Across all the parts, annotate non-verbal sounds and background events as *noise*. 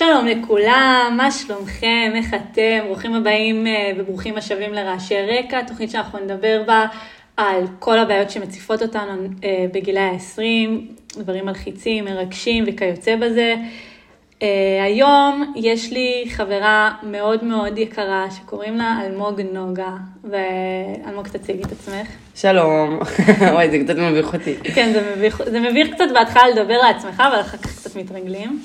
שלום לכולם, מה שלומכם, איך אתם? ברוכים הבאים אה, וברוכים השבים לרעשי רקע, תוכנית שאנחנו נדבר בה על כל הבעיות שמציפות אותנו אה, בגילי ה-20, דברים מלחיצים, מרגשים וכיוצא בזה. Uh, היום יש לי חברה מאוד מאוד יקרה שקוראים לה אלמוג נוגה, ואלמוג תציגי את עצמך. שלום, *laughs* וואי זה קצת מביך אותי. כן, זה מביך, זה מביך קצת בהתחלה לדבר לעצמך, אבל אחר כך קצת מתרגלים.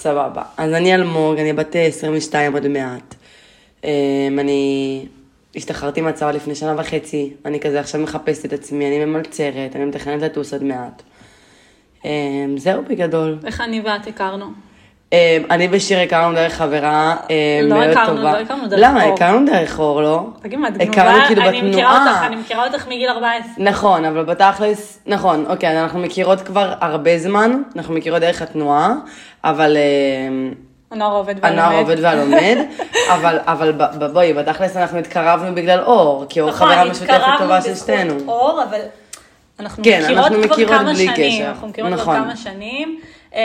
סבבה. אז אני אלמוג, אני בת 22 עוד מעט. Um, אני השתחררתי מהצבא לפני שנה וחצי, אני כזה עכשיו מחפשת את עצמי, אני ממלצרת, אני מתכננת לטוס עוד מעט. Um, זהו בגדול. איך אני ואת הכרנו? אמ, אני ושיר הכרנו דרך חברה אמ, לא מאוד הכרנו, טובה. לא הכרנו דרך למה? אור. הכרנו דרך אור, לא? תגיד מה, את הכרנו גנובה? כאילו אני מכירה. אותך, אני מכירה אותך מגיל 14. נכון, אבל בתכלס, נכון, אוקיי, אנחנו מכירות כבר הרבה זמן, אנחנו מכירות דרך התנועה, אבל אמ, הנוער עובד והלומד. הנוער עובד והלומד, *laughs* אבל, אבל בואי, בתכלס אנחנו התקרבנו בגלל אור, כי אור נכון, חברה משותפת התקרבנו טובה של בזכות שתינו. אור, אבל אנחנו כן, מכירות אנחנו כבר מכירות כמה שנים. אנחנו מכירות כבר נכון. כמה שנים. אמ,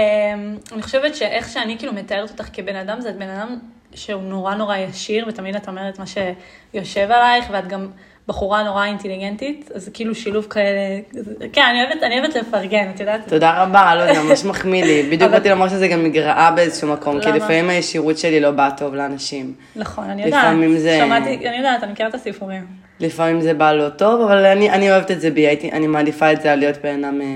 אני חושבת שאיך שאני כאילו מתארת אותך כבן אדם, זה את בן אדם שהוא נורא נורא ישיר, ותמיד את אומרת מה שיושב עלייך, ואת גם בחורה נורא אינטליגנטית, אז כאילו שילוב כאלה, כן, אני אוהבת, אני אוהבת לפרגן, את יודעת? תודה רבה, לא, זה ממש מחמיא לי. בדיוק באתי לומר שזה גם מגרעה באיזשהו מקום, כי? לפעמים הישירות שלי לא באה טוב לאנשים. נכון, אני יודעת. לפעמים זה- שמעתי, אני יודעת, אני מכירה את הסיפורים. לפעמים זה בא לא טוב, אבל אני, אני אוהבת את זה בי, אני מעדיפה את זה על להיות בן אדם אה,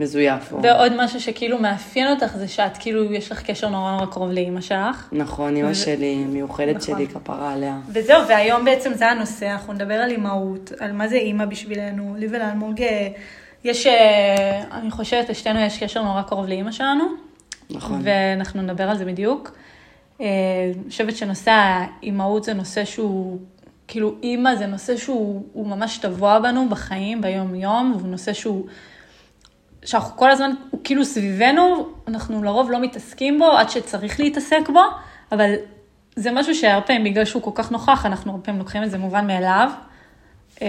מזויף. או... ועוד משהו שכאילו מאפיין אותך זה שאת כאילו, יש לך קשר נורא נורא קרוב לאימא שלך. נכון, אמא שלי, מיוחדת נכון. שלי, כפרה עליה. וזהו, והיום בעצם זה הנושא, אנחנו נדבר על אימהות, על מה זה אימא בשבילנו. לי ולאלמוג אה, יש, אה, אני חושבת, לשתינו יש קשר נורא קרוב לאימא שלנו. נכון. ואנחנו נדבר על זה בדיוק. אה, אני חושבת שנושא האימהות זה נושא שהוא, כאילו אימא זה נושא שהוא הוא ממש טבוע בנו בחיים, ביום-יום, והוא נושא שהוא, שאנחנו כל הזמן, הוא כאילו סביבנו, אנחנו לרוב לא מתעסקים בו עד שצריך להתעסק בו, אבל זה משהו שהרבה פעמים, בגלל שהוא כל כך נוכח, אנחנו הרבה פעמים לוקחים את זה מובן מאליו. אה,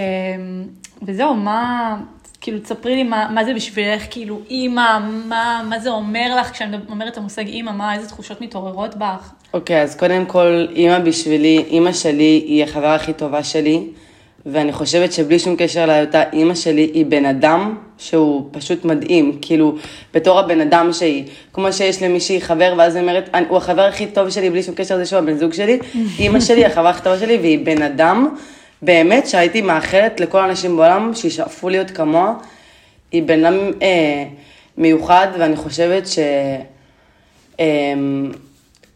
וזהו, מה, כאילו, תספרי לי מה, מה זה בשבילך, כאילו, אימא, מה, מה זה אומר לך כשאני אומרת את המושג אימא, מה, איזה תחושות מתעוררות בך? אוקיי, אז קודם כל, אימא בשבילי, אימא שלי היא החברה הכי טובה שלי, ואני חושבת שבלי שום קשר להיותה אימא שלי, היא בן אדם שהוא פשוט מדהים, כאילו, בתור הבן אדם שהיא, כמו שיש למישהי חבר, ואז היא אומרת, "אני- הוא החבר הכי טוב שלי, בלי שום קשר לזה שהוא הבן זוג שלי, *laughs* אימא שלי החברה הכי טובה שלי, והיא בן אדם, באמת שהייתי מאחלת לכל האנשים בעולם שישאפו להיות כמוה. היא בן אדם אה, מיוחד, ואני חושבת ש... אה,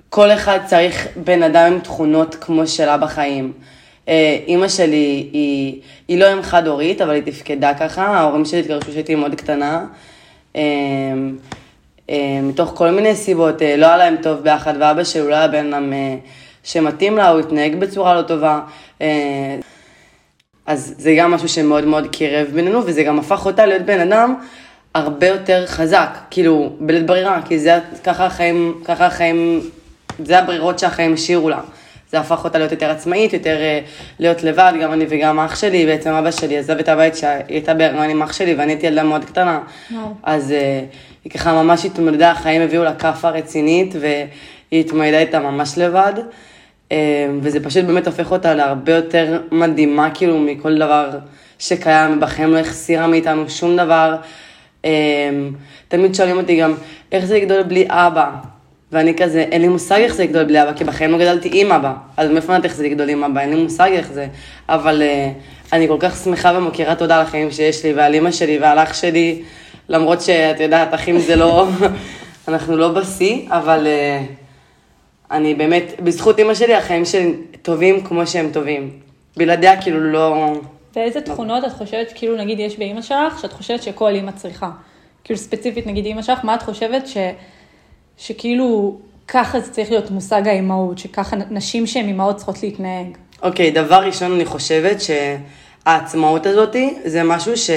כל אחד צריך בן אדם עם תכונות כמו שלה בחיים. אה, אימא שלי היא, היא לא אם חד-הורית, אבל היא תפקדה ככה, ההורים שלי התגרשו כשהייתי מאוד קטנה. אה, אה, מתוך כל מיני סיבות, לא היה להם טוב ביחד, ואבא שלי הוא לא היה בן אדם אה, שמתאים לה, הוא התנהג בצורה לא טובה. אז זה גם משהו שמאוד מאוד קירב בינינו, וזה גם הפך אותה להיות בן אדם הרבה יותר חזק, כאילו, בלית ברירה, כי זה, ככה החיים, ככה החיים, זה הברירות שהחיים השאירו לה. זה הפך אותה להיות יותר עצמאית, יותר אה, להיות לבד, גם אני וגם אח שלי, בעצם אבא שלי עזב את הבית שהיא הייתה בהריון עם אח שלי, ואני הייתי ילדה מאוד קטנה. וואו. אז אה, היא ככה ממש התמודדה, החיים הביאו לה כאפה רצינית, והיא התמודדה איתה ממש לבד. אה, וזה פשוט באמת הופך אותה להרבה יותר מדהימה, כאילו, מכל דבר שקיים, בחיים לא החסירה מאיתנו שום דבר. תמיד שואלים אותי גם, איך זה לגדול בלי אבא? ואני כזה, אין לי מושג איך זה לגדול בלי אבא, כי בחיים לא גדלתי עם אבא. אז מאיפה יודעת איך זה לגדול עם אבא? אין לי מושג איך זה. אבל uh, אני כל כך שמחה ומוקירה תודה על החיים שיש לי, ועל אמא שלי ועל אח שלי, למרות שאת יודעת, אחים זה לא, *laughs* אנחנו לא בשיא, אבל uh, אני באמת, בזכות אמא שלי, החיים שלי טובים כמו שהם טובים. בלעדיה כאילו לא... ואיזה תכונות את חושבת, כאילו נגיד יש באימא שלך, שאת חושבת שכל אימא צריכה? כאילו ספציפית נגיד אימא שלך, מה את חושבת ש, שכאילו ככה זה צריך להיות מושג האימהות, שככה נשים שהן אימהות צריכות להתנהג? אוקיי, דבר ראשון, אני חושבת שהעצמאות הזאת זה משהו ש...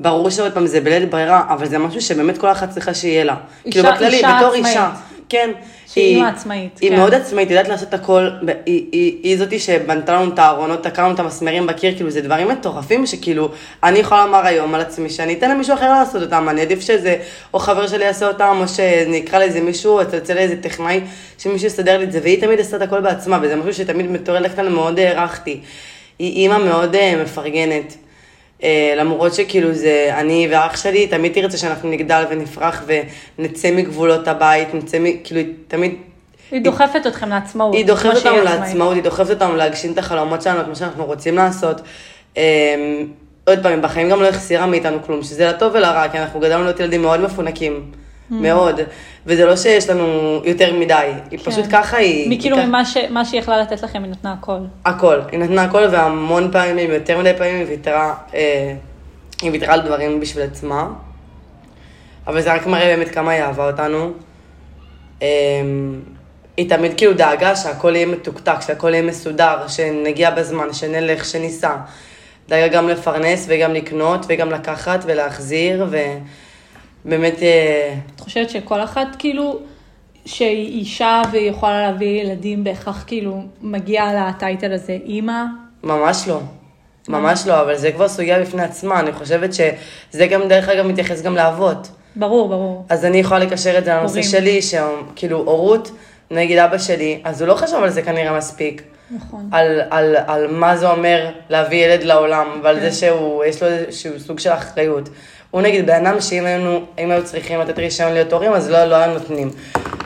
ברור שעוד פעם זה בלית ברירה, אבל זה משהו שבאמת כל אחת צריכה שיהיה לה. אישה- כאילו בכללי, אישה בתור עצמאית. אישה. כן. שהיא אימא עצמאית, היא כן. מאוד עצמאית, היא יודעת לעשות הכל, ב- היא, היא, היא זאתי שבנתה לנו את הארונות, תקעה לנו את המסמרים בקיר, כאילו זה דברים מטורפים שכאילו, אני יכולה לומר היום על עצמי שאני אתן למישהו אחר לעשות אותם, אני עדיף שזה, או חבר שלי יעשה אותם, או שנקרא לאיזה מישהו, או אצל איזה טכנאי, שמישהו יסדר לי את זה, והיא תמיד עשתה את הכל בעצמה, וזה משהו שתמיד בתור ילדה קטנה מאוד הערכתי. היא אימא מאוד אה, מפרגנת. אה, למרות שכאילו זה, אני ואח שלי, תמיד תרצה שאנחנו נגדל ונפרח ונצא מגבולות הבית, נצא, מ- כאילו, תמיד... היא דוחפת אתכם לעצמאות. היא דוחפת אותנו. לעצמאות, היא דוחפת אותנו להגשים את החלומות שלנו, את מה שאנחנו רוצים לעשות. אה, עוד פעם, בחיים גם לא החסירה מאיתנו כלום, שזה לטוב ולרע, כי אנחנו גדלנו להיות ילדים מאוד מפונקים. מאוד. וזה לא שיש לנו יותר מדי, היא פשוט ככה היא... מי כאילו היא ככה- ממה ש- מה שהיא יכלה לתת לכם, היא נתנה הכל. הכל. היא נתנה הכל, והמון פעמים, יותר מדי פעמים, היא ויתרה, אה, היא ויתרה על דברים בשביל עצמה. אבל זה רק מראה באמת כמה היא אהבה אותנו. אה, היא תמיד כאילו דאגה שהכל יהיה מתוקתק, שהכל יהיה מסודר, שנגיע בזמן, שנלך, שניסע. דאגה גם לפרנס וגם לקנות וגם לקחת ולהחזיר, ובאמת... אה, את חושבת שכל אחת כאילו, שהיא אישה והיא יכולה להביא ילדים, בהכרח כאילו מגיעה לטייטל הזה אימא? ממש לא. ממש לא, אבל זה כבר סוגיה בפני עצמה, אני חושבת שזה גם, דרך אגב, מתייחס גם לאבות. ברור, ברור. אז אני יכולה לקשר את זה לנושא. שלי, שכאילו הורות, נגיד אבא שלי, אז הוא לא חשב על זה כנראה מספיק. נכון. על, על, על מה זה אומר להביא ילד לעולם, ועל כן. זה שהוא, יש לו איזשהו סוג של אחריות. הוא נגיד בן אדם שאם היינו, היו צריכים לתת רישיון להיות הורים, אז לא, לא היו נותנים.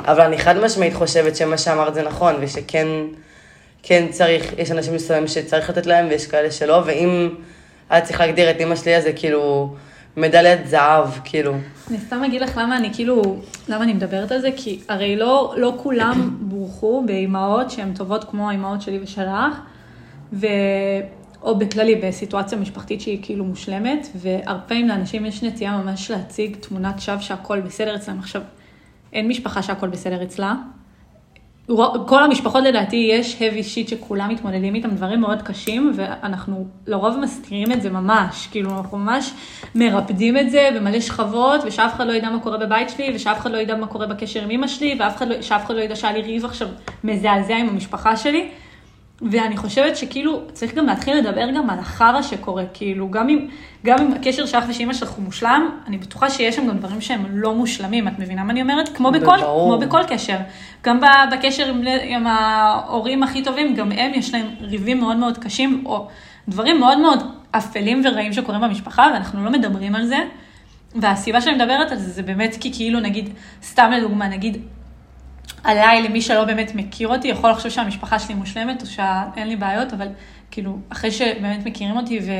אבל אני חד משמעית חושבת שמה שאמרת זה נכון, ושכן כן צריך, יש אנשים מסוימים שצריך לתת להם, ויש כאלה שלא, ואם היה צריך להגדיר את אימא שלי, אז זה כאילו מדליית זהב, כאילו. אני סתם אגיד לך למה אני כאילו, למה אני מדברת על זה, כי הרי לא, לא כולם בורכו באימהות שהן טובות כמו האימהות שלי ושלך, ו... או בכללי בסיטואציה משפחתית שהיא כאילו מושלמת, והרבה פעמים לאנשים יש נטייה ממש להציג תמונת שווא שהכל בסדר אצלם. עכשיו, אין משפחה שהכל בסדר אצלה. כל המשפחות לדעתי יש heavy shit שכולם מתמודדים איתם, דברים מאוד קשים, ואנחנו לרוב מסתירים את זה ממש, כאילו אנחנו ממש מרפדים את זה במלא שכבות, ושאף אחד לא ידע מה קורה בבית שלי, ושאף אחד לא ידע מה קורה בקשר עם אמא שלי, ושאף אחד לא, אחד לא ידע שהיה לי ריב עכשיו מזעזע עם המשפחה שלי. ואני חושבת שכאילו צריך גם להתחיל לדבר גם על החרא שקורה, כאילו גם אם, גם אם הקשר שלך ושאימא שלך הוא מושלם, אני בטוחה שיש שם גם דברים שהם לא מושלמים, את מבינה מה אני אומרת? כמו בכל. כמו בכל קשר. גם בקשר עם, עם ההורים הכי טובים, גם הם יש להם ריבים מאוד מאוד קשים, או דברים מאוד מאוד אפלים ורעים שקורים במשפחה, ואנחנו לא מדברים על זה. והסיבה שאני מדברת על זה, זה באמת כי כאילו נגיד, סתם לדוגמה, נגיד עליי, למי שלא באמת מכיר אותי, יכול לחשוב שהמשפחה שלי מושלמת או שאין לי בעיות, אבל כאילו, אחרי שבאמת מכירים אותי ו...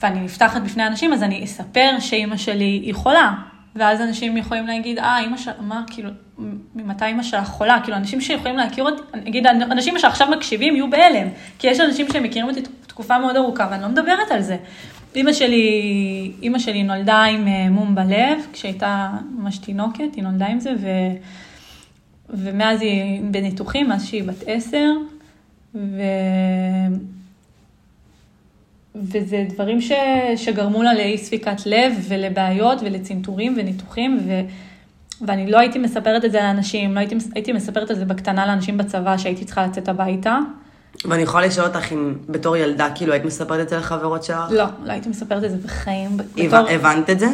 ואני נפתחת בפני אנשים, אז אני אספר שאימא שלי היא חולה. ואז אנשים יכולים להגיד, אה, אימא שלך, מה, כאילו, ממתי אימא שלך חולה? כאילו, אנשים שיכולים להכיר אותי, נגיד, אנשים שעכשיו מקשיבים יהיו בהלם. כי יש אנשים שמכירים אותי תקופה מאוד ארוכה, ואני לא מדברת על זה. אימא שלי, אימא שלי נולדה עם אה, מום בלב, כשהייתה ממש תינוקת, היא נולדה עם זה, ו... ומאז היא בניתוחים, מאז שהיא בת עשר, ו... וזה דברים ש... שגרמו לה לאי ספיקת לב ולבעיות ולצנתורים וניתוחים, ו... ואני לא הייתי מספרת את זה לאנשים, לא הייתי, הייתי מספרת את זה בקטנה לאנשים בצבא שהייתי צריכה לצאת הביתה. ואני יכולה לשאול אותך אם בתור ילדה, כאילו, היית מספרת את זה לחברות שלך? לא, לא הייתי מספרת את זה בחיים. בתור- הבנת את זה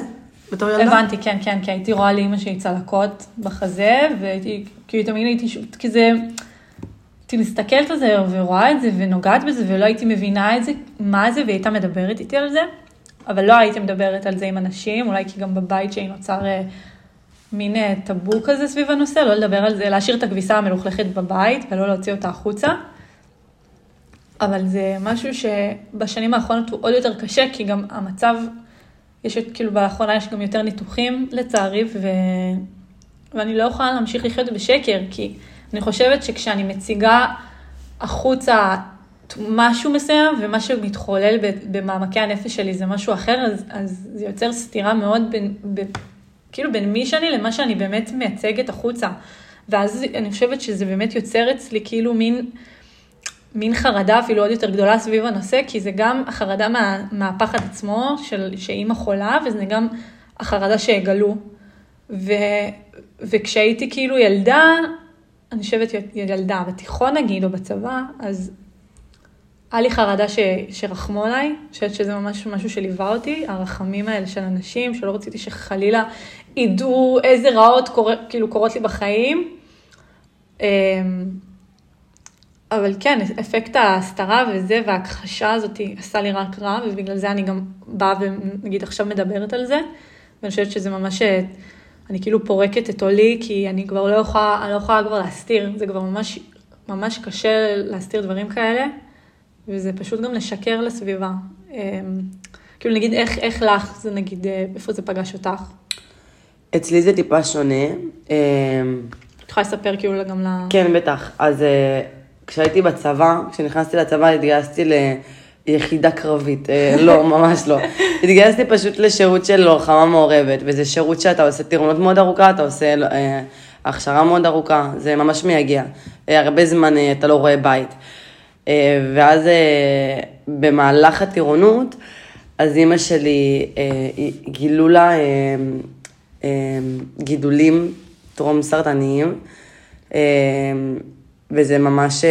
בתור ילדה? הבנתי, כן, כן, כי הייתי רואה לאמא שלי צלקות בחזה, והייתי, כאילו תמיד הייתי, כי זה, הייתי מסתכלת על זה ורואה את זה ונוגעת בזה, ולא הייתי מבינה את זה, מה זה, והיא הייתה מדברת איתי על זה, אבל לא הייתי מדברת על זה עם אנשים, אולי כי גם בבית שלי נוצר אה, מין אה, טאבו כזה סביב הנושא, לא לדבר על זה, להשאיר את הכביסה המלוכלכת בבית ולא להוציא אותה החוצה. אבל זה משהו שבשנים האחרונות הוא עוד יותר קשה, כי גם המצב, יש, את- כאילו באחרונה יש גם יותר ניתוחים לצערי, ו... ואני לא יכולה להמשיך לחיות בשקר, כי אני חושבת שכשאני מציגה החוצה משהו מסוים, ומה שמתחולל במעמקי הנפש שלי זה משהו אחר, אז, אז זה יוצר סתירה מאוד בין, ב, כאילו בין מי שאני למה שאני באמת מייצגת החוצה. ואז אני חושבת שזה באמת יוצר אצלי כאילו מין... מין חרדה אפילו עוד יותר גדולה סביב הנושא, כי זה גם החרדה מה, מהפחד עצמו של שאימא חולה, וזה גם החרדה שיגלו. ו, וכשהייתי כאילו ילדה, אני חושבת ילדה בתיכון נגיד, או בצבא, אז היה לי חרדה ש, שרחמו עליי, אני חושבת שזה ממש משהו שליווה אותי, הרחמים האלה של אנשים, שלא רציתי שחלילה ידעו איזה רעות קור... כאילו קורות לי בחיים. אבל כן, אפקט ההסתרה וזה, וההכחשה הזאת עשה לי רק רע, ובגלל זה אני גם באה ונגיד עכשיו מדברת על זה, ואני חושבת שזה ממש, אני כאילו פורקת את עולי, כי אני כבר לא יכולה, אני לא יכולה כבר להסתיר, זה כבר ממש, ממש קשה להסתיר דברים כאלה. וזה פשוט גם לשקר לסביבה. אמ, כאילו נגיד איך, איך לך זה נגיד, אה, איפה זה פגש אותך? אצלי זה טיפה שונה. אמ, את יכולה לספר כאילו גם ל... כן, בטח. אז אה, כשהייתי בצבא, כשנכנסתי לצבא התגייסתי ליחידה קרבית. אה, לא, ממש לא. התגייסתי פשוט לשירות של לוחמה מעורבת, וזה שירות שאתה עושה טירונות מאוד ארוכה, אתה עושה הכשרה מאוד ארוכה, זה ממש מייגע. הרבה זמן אתה לא רואה בית. אה, ואז אה, במהלך הטירונות, אז אימא שלי, אה, גילו לה גידולים טרום סרטניים, וזה ממש,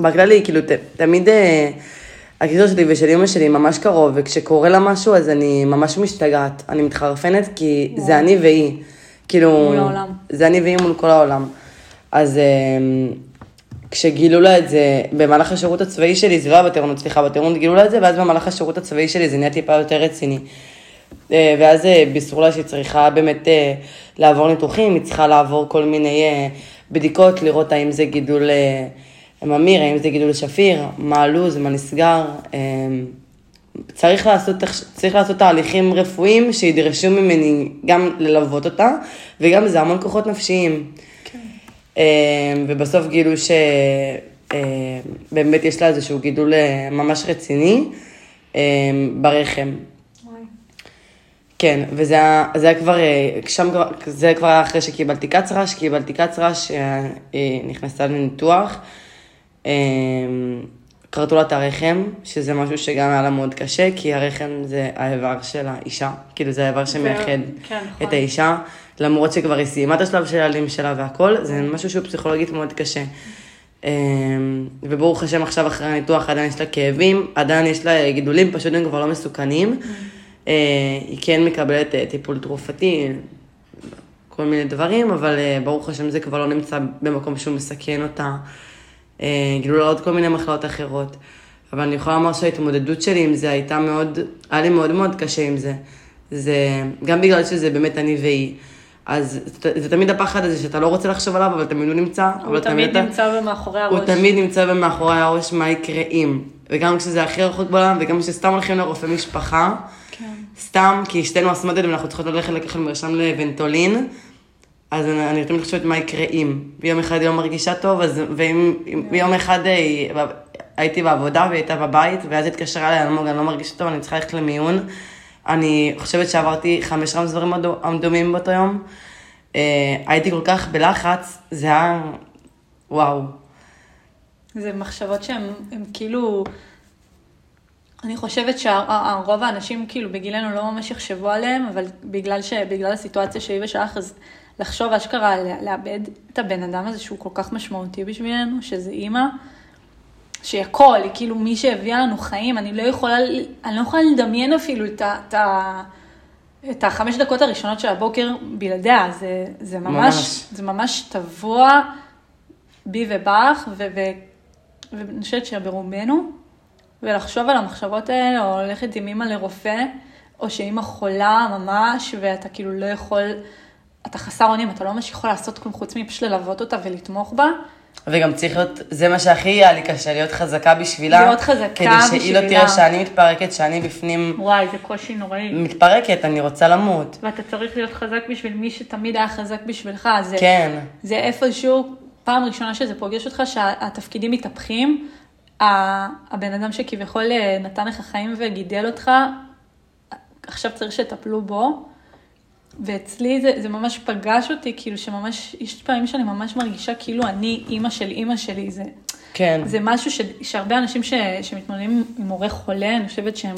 בכללי, כאילו, ת, תמיד הקיצור שלי ושל אימא שלי ממש קרוב, וכשקורה לה משהו, אז אני ממש משתגעת. אני מתחרפנת, כי וואו. זה אני והיא. כאילו... מול העולם. זה אני והיא מול כל העולם. אז כשגילו לה את זה, במהלך השירות הצבאי שלי, זה לא היה בטירונות, סליחה, בטירונות גילו לה את זה, ואז במהלך השירות הצבאי שלי זה נהיה טיפה יותר רציני. אה, ואז אה, בישרו לה שהיא צריכה באמת אה, לעבור ניתוחים, היא צריכה לעבור כל מיני בדיקות, לראות האם זה גידול ממיר, האם זה גידול שפיר, מה הלו"ז, מה נסגר. צריך לעשות, צריך לעשות תהליכים רפואיים שידרשו ממני גם ללוות אותה, וגם זה המון כוחות נפשיים. אמ, ובסוף גילו שבאמת אמ, יש לה איזשהו גידול אה, ממש רציני אמ, ברחם. כן, וזה היה כבר, אה, שם זה כבר היה אחרי שקיבלתי קצרש, קיבלתי קצרש, אה, היא נכנסה לניתוח. כרתו לה את הרחם, שזה משהו שגם היה לה מאוד קשה, כי הרחם זה האיבר של האישה, כאילו זה האיבר שמאחד כן, נכון. את האישה. למרות שכבר היא סיימה את השלב של הלים שלה והכל, זה משהו שהוא פסיכולוגית מאוד קשה. אמ, וברוך השם עכשיו אחרי הניתוח עדיין יש לה כאבים, עדיין יש לה גידולים, פשוט הם כבר לא מסוכנים. אה, היא כן מקבלת אה, טיפול תרופתי, כל מיני דברים, אבל אה, ברוך השם זה כבר לא נמצא במקום שהוא מסכן אותה. גילו לה עוד כל מיני מחלות אחרות. אבל אני יכולה לומר שההתמודדות שלי עם זה הייתה מאוד, היה לי מאוד מאוד קשה עם זה. זה גם בגלל שזה באמת אני והיא. אז זה תמיד הפחד הזה שאתה לא רוצה לחשוב עליו, אבל תמיד הוא נמצא. הוא תמיד נמצא במאחורי הראש. הוא תמיד נמצא במאחורי הראש, מה יקרה אם. וגם כשזה הכי רחוק בעולם, וגם כשסתם הולכים לרופא משפחה, כן. סתם, כי שתינו אסמדות ואנחנו צריכות ללכת לקחת מרשם לוונטולין, אז אני, אני תמיד חושבת מה יקרה אם. ויום אחד היא לא מרגישה טוב, אז, ואם כן. יום אחד היא, הייתי בעבודה והיא הייתה בבית, ואז התקשרה אליי, אני לא מרגישה טוב, אני צריכה ללכת למיון. אני חושבת שעברתי חמש רמז דברים דומים באותו יום. אה, הייתי כל כך בלחץ, זה היה וואו. זה מחשבות שהן כאילו, אני חושבת שרוב האנשים כאילו בגילנו לא ממש יחשבו עליהם, אבל בגלל, ש, בגלל הסיטואציה שלי ושלך, אז לחשוב אשכרה לאבד את הבן אדם הזה שהוא כל כך משמעותי בשבילנו, שזה אימא. שהיא הכל, היא כאילו מי שהביאה לנו חיים, אני לא יכולה, אני לא יכולה לדמיין אפילו את, את, את החמש דקות הראשונות של הבוקר בלעדיה, זה, זה ממש, ממש, זה ממש טבוע בי ובך, ואני חושבת שברובנו, ולחשוב על המחשבות האלה, או ללכת עם אימא לרופא, או שאימא חולה ממש, ואתה כאילו לא יכול, אתה חסר אונים, אתה לא ממש יכול לעשות כלום חוץ מפשוט ללוות אותה ולתמוך בה. וגם צריך להיות, זה מה שהכי היה לי קשה, להיות חזקה בשבילה. להיות חזקה בשבילה. כדי שהיא לא תראה שאני מתפרקת, שאני בפנים... וואי, זה קושי נוראי. מתפרקת, אני רוצה למות. ואתה צריך להיות חזק בשביל מי שתמיד היה חזק בשבילך. זה, כן. זה איפשהו, פעם ראשונה שזה פוגש אותך, שהתפקידים מתהפכים. הבן אדם שכביכול אה, נתן לך חיים וגידל אותך, עכשיו צריך שתטפלו בו. ואצלי זה, זה ממש פגש אותי, כאילו שממש, יש פעמים שאני ממש מרגישה כאילו אני אימא של אימא שלי, זה, כן. זה משהו ש, שהרבה אנשים ש, שמתמודדים עם הורה חולה, אני חושבת שהם,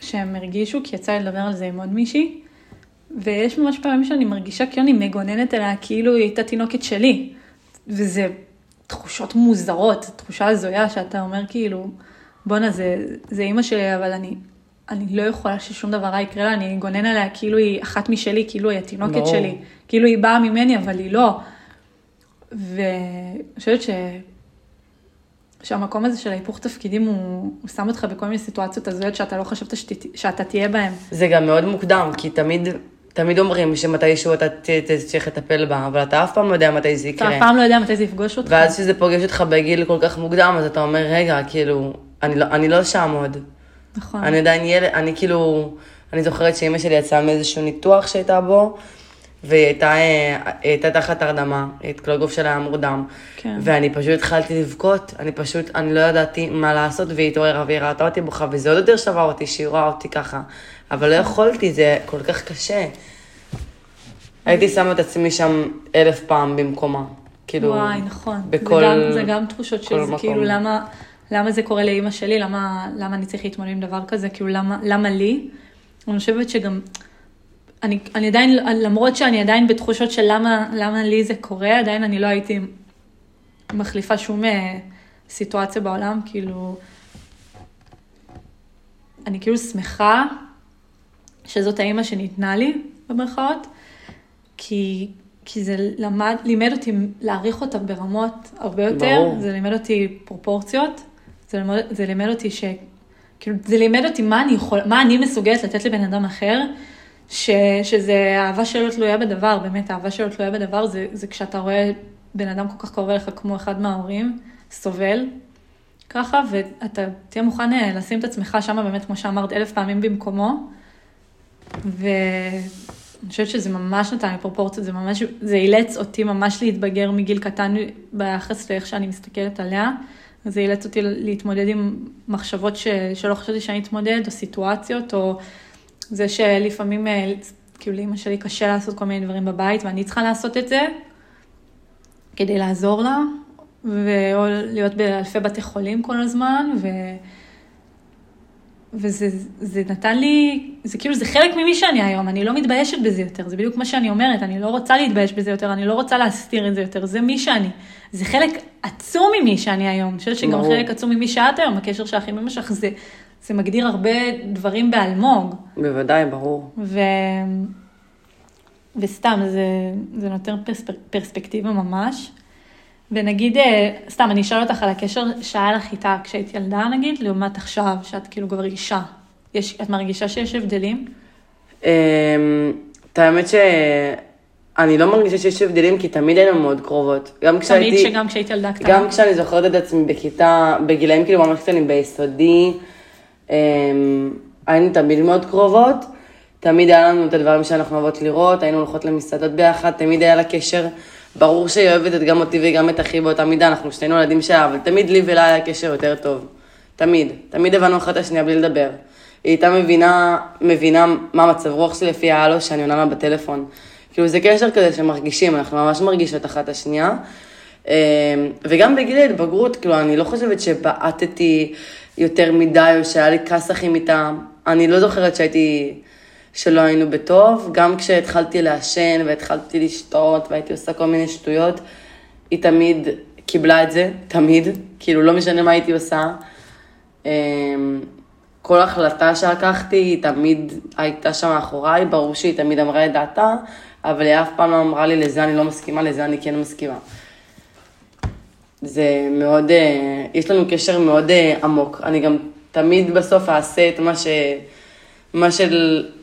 שהם הרגישו, כי יצא לי לדבר על זה עם עוד מישהי, ויש ממש פעמים שאני מרגישה כאילו אני מגוננת עליה כאילו היא הייתה תינוקת שלי. וזה תחושות מוזרות, תחושה הזויה שאתה אומר כאילו, בואנה זה, זה אימא שלי, אבל אני, אני לא יכולה ששום דבר רע יקרה לה, אני אגונן עליה כאילו היא אחת משלי, כאילו היא התינוקת ברור. שלי, כאילו היא באה ממני, אבל היא לא. ואני חושבת ש... שהמקום הזה של ההיפוך תפקידים הוא, הוא שם אותך בכל מיני סיטואציות הזויות שאתה לא חשבת שת, שאתה תהיה בהן. זה גם מאוד מוקדם, כי תמיד, תמיד אומרים שמתישהו אתה תצטרך לטפל בה, אבל אתה אף פעם לא יודע מתי זה אתה יקרה. אף פעם לא יודע מתי זה יפגוש אותך. ואז כשזה פוגש אותך בגיל כל כך מוקדם, אז אתה אומר, רגע, כאילו, אני לא, אני לא שם עוד. נכון. אני עדיין ילד, אני כאילו, אני זוכרת שאימא שלי יצאה מאיזשהו ניתוח שהייתה בו, והיא הייתה, אה, הייתה תחת הרדמה, את כל הגוף שלה היה מורדם. כן. ואני פשוט התחלתי לבכות, אני פשוט, אני לא ידעתי מה לעשות, והיא התעוררה והיא ראתה אותי בוכה, וזה עוד יותר שבר אותי שהיא רואה אותי ככה. אבל לא יכולתי, זה כל כך קשה. הייתי שמה את עצמי שם אלף פעם במקומה. כאילו, וואי, נכון. בכל... זה גם, זה גם תחושות של מקום. כאילו למה, למה זה קורה לאימא שלי, למה, למה אני צריך להתמודד עם דבר כזה, כאילו למה, למה לי? אני חושבת שגם, אני, אני עדיין, למרות שאני עדיין בתחושות של למה, למה לי זה קורה, עדיין אני לא הייתי מחליפה שום אה, סיטואציה בעולם, כאילו, אני כאילו שמחה שזאת האימא שניתנה לי, במרכאות, כי, כי זה למד, לימד אותי להעריך אותה ברמות הרבה יותר, ברור. זה לימד אותי פרופורציות, זה לימד, זה לימד אותי ש... כאילו, זה לימד אותי מה אני יכול, מה אני מסוגלת לתת לבן אדם אחר, ש, שזה אהבה שלא תלויה בדבר, באמת, אהבה שלא תלויה בדבר, זה, זה כשאתה רואה בן אדם כל כך קרוב אליך כמו אחד מההורים, סובל, ככה, ואתה תהיה מוכן אה, לשים את עצמך שם באמת, כמו שאמרת, אלף פעמים במקומו, ואני חושבת שזה ממש נתן לי פרופורציות, זה ממש, זה אילץ אותי ממש להתבגר מגיל קטן ביחס לאיך שאני מסתכלת עליה. זה אילץ אותי להתמודד עם מחשבות ש, שלא חשבתי שאני אתמודד, או סיטואציות, או זה שלפעמים, אה, כאילו לאמא שלי קשה לעשות כל מיני דברים בבית, ואני צריכה לעשות את זה כדי לעזור לה, ו- או להיות באלפי בתי חולים כל הזמן, ו... וזה זה נתן לי, זה כאילו, זה חלק ממי שאני היום, אני לא מתביישת בזה יותר, זה בדיוק מה שאני אומרת, אני לא רוצה להתבייש בזה יותר, אני לא רוצה להסתיר את זה יותר, זה מי שאני. זה חלק עצום ממי שאני היום, אני חושבת שגם. חלק עצום ממי שאת היום, הקשר שלך עם אמא שלך, זה, זה מגדיר הרבה דברים באלמוג, בוודאי, ברור. ו... וסתם, זה, זה נותן פרספ... פרספקטיבה ממש. ונגיד, אה, סתם, אני אשאל אותך על הקשר שהיה לך איתה כשהיית ילדה, נגיד, לעומת עכשיו, שאת כאילו כבר אישה. יש, את מרגישה שיש הבדלים? אמ, את האמת שאני לא מרגישה שיש הבדלים, כי תמיד היינו מאוד קרובות. גם כשהייתי... תמיד שגם כשהיית ילדה קטנה? גם כשאני זוכרת את עצמי בכיתה, בגילאים כאילו ממש קטנים ביסודי, אמ, היינו תמיד מאוד קרובות. תמיד היה לנו את הדברים שאנחנו אוהבות לראות, היינו הולכות למסעדות ביחד, תמיד היה לה קשר. ברור שהיא אוהבת את גם אותי וגם את אחי באותה מידה, אנחנו שנינו ילדים שלה, אבל תמיד לי ולה היה קשר יותר טוב. תמיד. תמיד הבנו אחת השנייה בלי לדבר. היא הייתה מבינה, מבינה מה מצב רוח שלי לפי ההלו שאני עונה לה בטלפון. כאילו זה קשר כזה שמרגישים, אנחנו ממש מרגישות אחת השנייה. אמ, וגם בגיל ההתבגרות, כאילו, אני לא חושבת שבעטתי יותר מדי, או שהיה לי כסחים איתה. אני לא זוכרת שהייתי, שלא היינו בטוב. גם כשהתחלתי לעשן והתחלתי לשתות והייתי עושה כל מיני שטויות, היא תמיד קיבלה את זה, תמיד. כאילו, לא משנה מה הייתי עושה. אמ, כל החלטה שלקחתי, היא תמיד הייתה שם מאחוריי, ברור שהיא תמיד אמרה את דעתה, אבל היא אף פעם לא אמרה לי, לזה אני לא מסכימה, לזה אני כן מסכימה. זה מאוד, אה, יש לנו קשר מאוד אה, עמוק. אני גם תמיד בסוף אעשה את מה ש... מה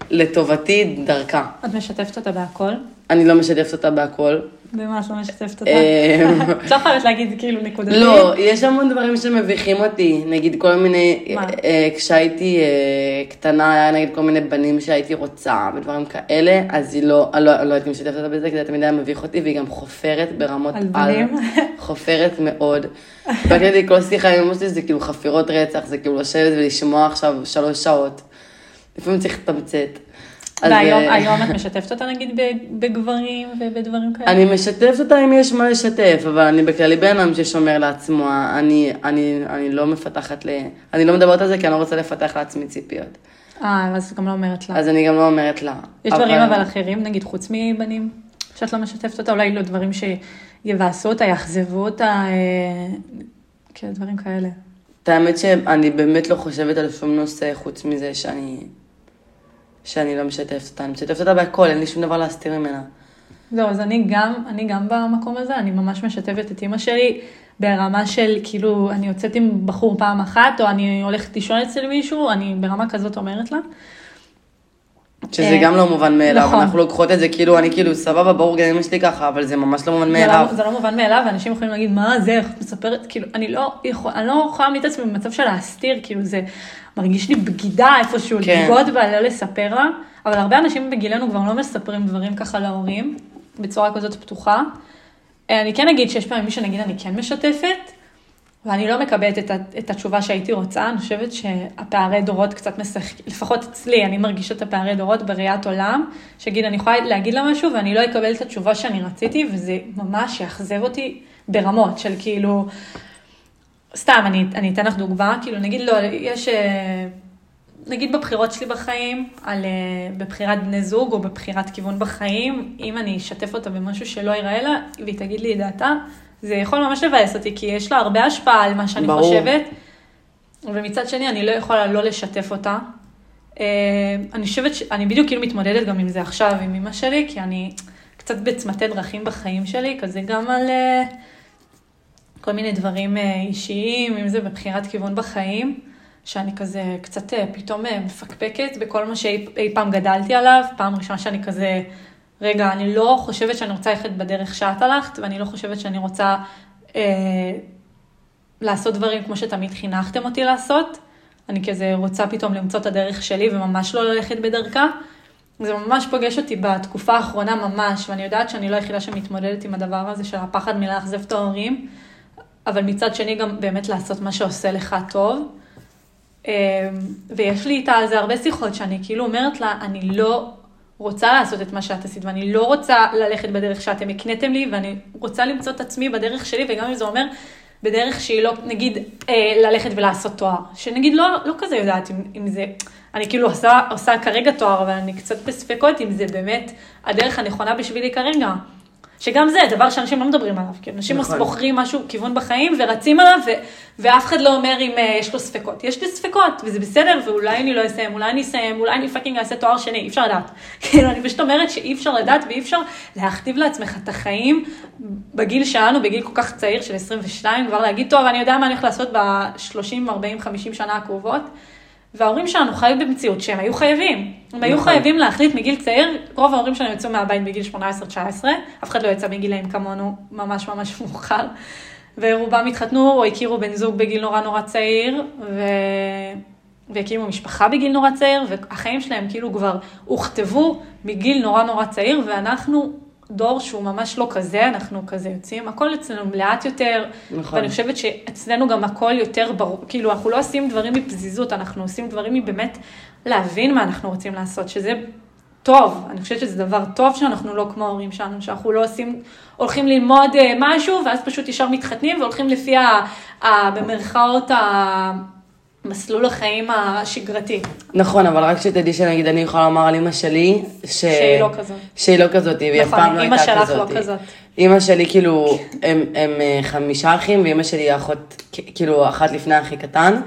שלטובתי דרכה. את משתפת אותה בהכל? אני לא משתפת אותה בהכל. במה את לא משתפת אותה? אמ, *laughs* את לא חייבת להגיד כאילו נקודתי. לא, יש המון דברים שמביכים אותי, נגיד כל מיני, מה? אה, כשהייתי אה, קטנה, היה נגיד כל מיני בנים שהייתי רוצה ודברים כאלה, אז היא לא, לא, לא הייתי משתפת אותה בזה, כי זה תמיד היה מביך אותי, והיא גם חופרת ברמות על בנים? *laughs* חופרת מאוד. והקלטתי כל שיחה עם אמא שלי, זה כאילו חפירות רצח, זה כאילו לשבת ולשמוע עכשיו שלוש שעות. לפעמים צריך לתמצת. והיום אה, היום את משתפת אותה נגיד בגברים ובדברים כאלה? אני משתפת אותה אם יש מה לשתף, אבל אני בכללי בן אדם ששומר לעצמו, אני, אני, אני לא מפתחת ל... אני לא מדברת על זה כי אני לא רוצה לפתח לעצמי ציפיות. אה, אז גם לא אומרת לה. אז אני גם לא אומרת לה. יש דברים אבל אחרים, נגיד חוץ מבנים, שאת לא משתפת אותה, אולי לא דברים שיבאסו אותה, יאכזבו אותה, אה, כן, דברים כאלה. את האמת שאני באמת לא חושבת על שום נושא חוץ מזה שאני, שאני לא משתפת אותה. אני משתפת אותה בהכל, אין לי שום דבר להסתיר ממנה. זהו, אז אני גם, אני גם במקום הזה, אני ממש משתפת את אימא שלי ברמה של כאילו, אני יוצאת עם בחור פעם אחת, או אני הולכת לישון אצל מישהו, אני ברמה כזאת אומרת לה. שזה אה, גם לא מובן מאליו, נכון. אנחנו לוקחות את זה כאילו, אני כאילו, סבבה, ברור, גם אמא שלי ככה, אבל זה ממש לא מובן זה מאליו. לא, זה לא מובן מאליו, ואנשים יכולים להגיד, מה זה, איך את מספרת, כאילו, אני לא יכול, אני לא יכולה להעמיד את עצמי במצב של להסתיר, כאילו, זה מרגיש לי בגידה איפשהו, כן. לבגוד בה, לא לספר לה, אבל הרבה אנשים בגילנו כבר לא מספרים דברים ככה להורים, בצורה כזאת פתוחה. אה, אני כן אגיד שיש פעמים מי שנגיד אני כן משתפת, ואני לא מקבלת את, את התשובה שהייתי רוצה, אני חושבת שהפערי דורות קצת משחקים, לפחות אצלי, אני מרגישה את הפערי דורות בראיית עולם, שיגיד, אני יכולה להגיד לה משהו ואני לא אקבל את התשובה שאני רציתי, וזה ממש יאכזב אותי ברמות של כאילו, סתם, אני, אני אתן לך דוגמה, כאילו נגיד לא, יש, אה, נגיד בבחירות שלי בחיים, על, אה, בבחירת בני זוג או בבחירת כיוון בחיים, אם אני אשתף אותה במשהו שלא ייראה לה, והיא תגיד לי את דעתה, זה יכול ממש לבאס אותי, כי יש לה הרבה השפעה על מה שאני ברור. חושבת, ומצד שני אני לא יכולה לא לשתף אותה. אה, אני חושבת, ש- אני בדיוק כאילו מתמודדת גם עם זה עכשיו עם אמא שלי, כי אני קצת בצמתי דרכים בחיים שלי, כזה גם על אה, כל מיני דברים אה, אישיים, אם זה בבחירת כיוון בחיים, שאני כזה קצת פתאום מפקפקת בכל מה שאי אי פעם גדלתי עליו, פעם ראשונה שאני כזה, רגע, אני לא חושבת שאני רוצה ללכת בדרך שאת הלכת, ואני לא חושבת שאני רוצה אה, לעשות דברים כמו שתמיד חינכתם אותי לעשות. אני כזה רוצה פתאום למצוא את הדרך שלי וממש לא ללכת בדרכה. זה ממש פוגש אותי בתקופה האחרונה ממש, ואני יודעת שאני לא היחידה שמתמודדת עם הדבר הזה של הפחד מלאכזב את ההורים, אבל מצד שני גם באמת לעשות מה שעושה לך טוב. אמ, ויש לי איתה על זה הרבה שיחות שאני כאילו אומרת לה, אני לא רוצה לעשות את מה שאת עשית, ואני לא רוצה ללכת בדרך שאתם הקניתם לי, ואני רוצה למצוא את עצמי בדרך שלי, וגם אם זה אומר בדרך שהיא לא, נגיד, אה, ללכת ולעשות תואר. שנגיד לא, לא כזה יודעת אם, אם זה, אני כאילו עושה, עושה כרגע תואר, אבל אני קצת בספקות אם זה באמת הדרך הנכונה בשבילי כרגע. שגם זה דבר שאנשים לא מדברים עליו, כי אנשים נכון. בוחרים משהו, כיוון בחיים, ורצים עליו, ו- ואף אחד לא אומר אם uh, יש לו ספקות. יש לי ספקות, וזה בסדר, ואולי אני לא אסיים, אולי אני אסיים, אולי אני פאקינג אעשה תואר שני, אי אפשר לדעת. *laughs* כאילו, אני פשוט אומרת שאי אפשר לדעת, ואי אפשר להכתיב לעצמך את החיים בגיל שלנו, בגיל כל כך צעיר של 22, כבר להגיד, טוב, אני יודע מה אני הולך לעשות ב-30, 40, 50 שנה הקרובות. וההורים שלנו חיו במציאות שהם היו חייבים. הם היו נכון. חייבים להחליט מגיל צעיר, רוב ההורים שלנו יצאו מהבית בגיל 18-19, אף אחד לא יצא בגילאים כמונו, ממש ממש *laughs* מאוחר. ורובם התחתנו או הכירו בן זוג בגיל נורא נורא צעיר, ו... והקימו משפחה בגיל נורא צעיר, והחיים שלהם כאילו כבר הוכתבו מגיל נורא נורא צעיר, ואנחנו דור שהוא ממש לא כזה, אנחנו כזה יוצאים, הכל אצלנו לאט יותר, נכון. ואני חושבת שאצלנו גם הכל יותר ברור, כאילו אנחנו לא עושים דברים מפזיזות, אנחנו עושים דברים מבאמת להבין מה אנחנו רוצים לעשות, שזה טוב, אני חושבת שזה דבר טוב שאנחנו לא כמו ההורים שלנו, שאנחנו לא עושים, הולכים ללמוד אה, משהו, ואז פשוט ישר מתחתנים והולכים לפי, ה, ה, במרכאות, המסלול החיים השגרתי, נכון, אבל רק שתדעי שנגיד אני יכולה לומר על אמא שלי, ש... שהיא לא כזאת. שהיא לא כזאת, והיא אף נכון, פעם לא הייתה שלך כזאת. לא כזאת. אמא שלי כאילו, הם, הם אה, חמישה אחים, ואמא שלי היא אחות, כאילו אחת לפני הכי קטן,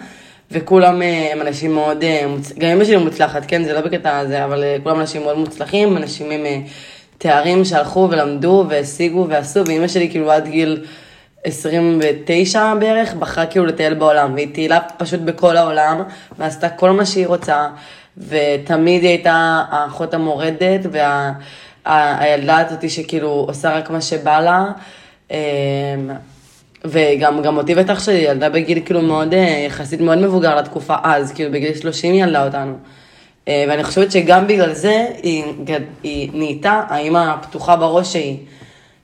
וכולם אה, הם אנשים מאוד, אה. גם אמא שלי מוצלחת, כן, זה לא בקטע הזה, אבל כולם אנשים מאוד מוצלחים, אנשים עם תארים שהלכו ולמדו והשיגו ועשו, ואמא שלי כאילו עד גיל 29 בערך, בחרה כאילו לטייל בעולם, והיא טיילה פשוט בכל העולם, ועשתה כל מה שהיא רוצה, ותמיד היא הייתה האחות המורדת, וה... ה- הילדה הזאתי שכאילו עושה רק מה שבא לה, אמ, וגם גם אותי אח שלי, ילדה בגיל כאילו מאוד, אה, יחסית מאוד מבוגר לתקופה אז, כאילו בגיל 30 היא ילדה אותנו. אה, ואני חושבת שגם בגלל זה היא, היא נהייתה האימא הפתוחה בראש שהיא.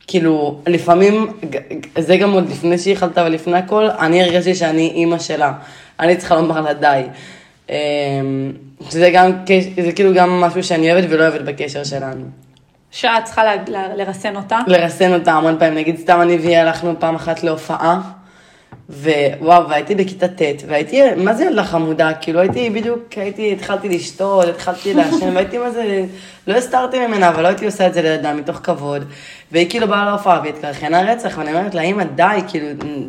כאילו, לפעמים, זה גם עוד לפני שהיא חלתה ולפני הכל, אני הרגשתי שאני אימא שלה. אני צריכה לומר לה די. אמ, שזה גם, זה כאילו גם משהו שאני אוהבת ולא אוהבת בקשר שלנו. שאת צריכה ל- ל- לרסן אותה. לרסן אותה המון פעמים, נגיד סתם אני והיא הלכנו פעם אחת להופעה, ווואו, והייתי בכיתה ט', והייתי, מה זה ילדה חמודה? כאילו הייתי בדיוק, הייתי, התחלתי לשתות, התחלתי לעשן, והייתי מה זה, לא הסתרתי ממנה, אבל לא הייתי עושה את זה לידה מתוך כבוד. והיא כאילו באה להופעה והתקרחנה רצח, ואני אומרת לה, אמא, די, כאילו,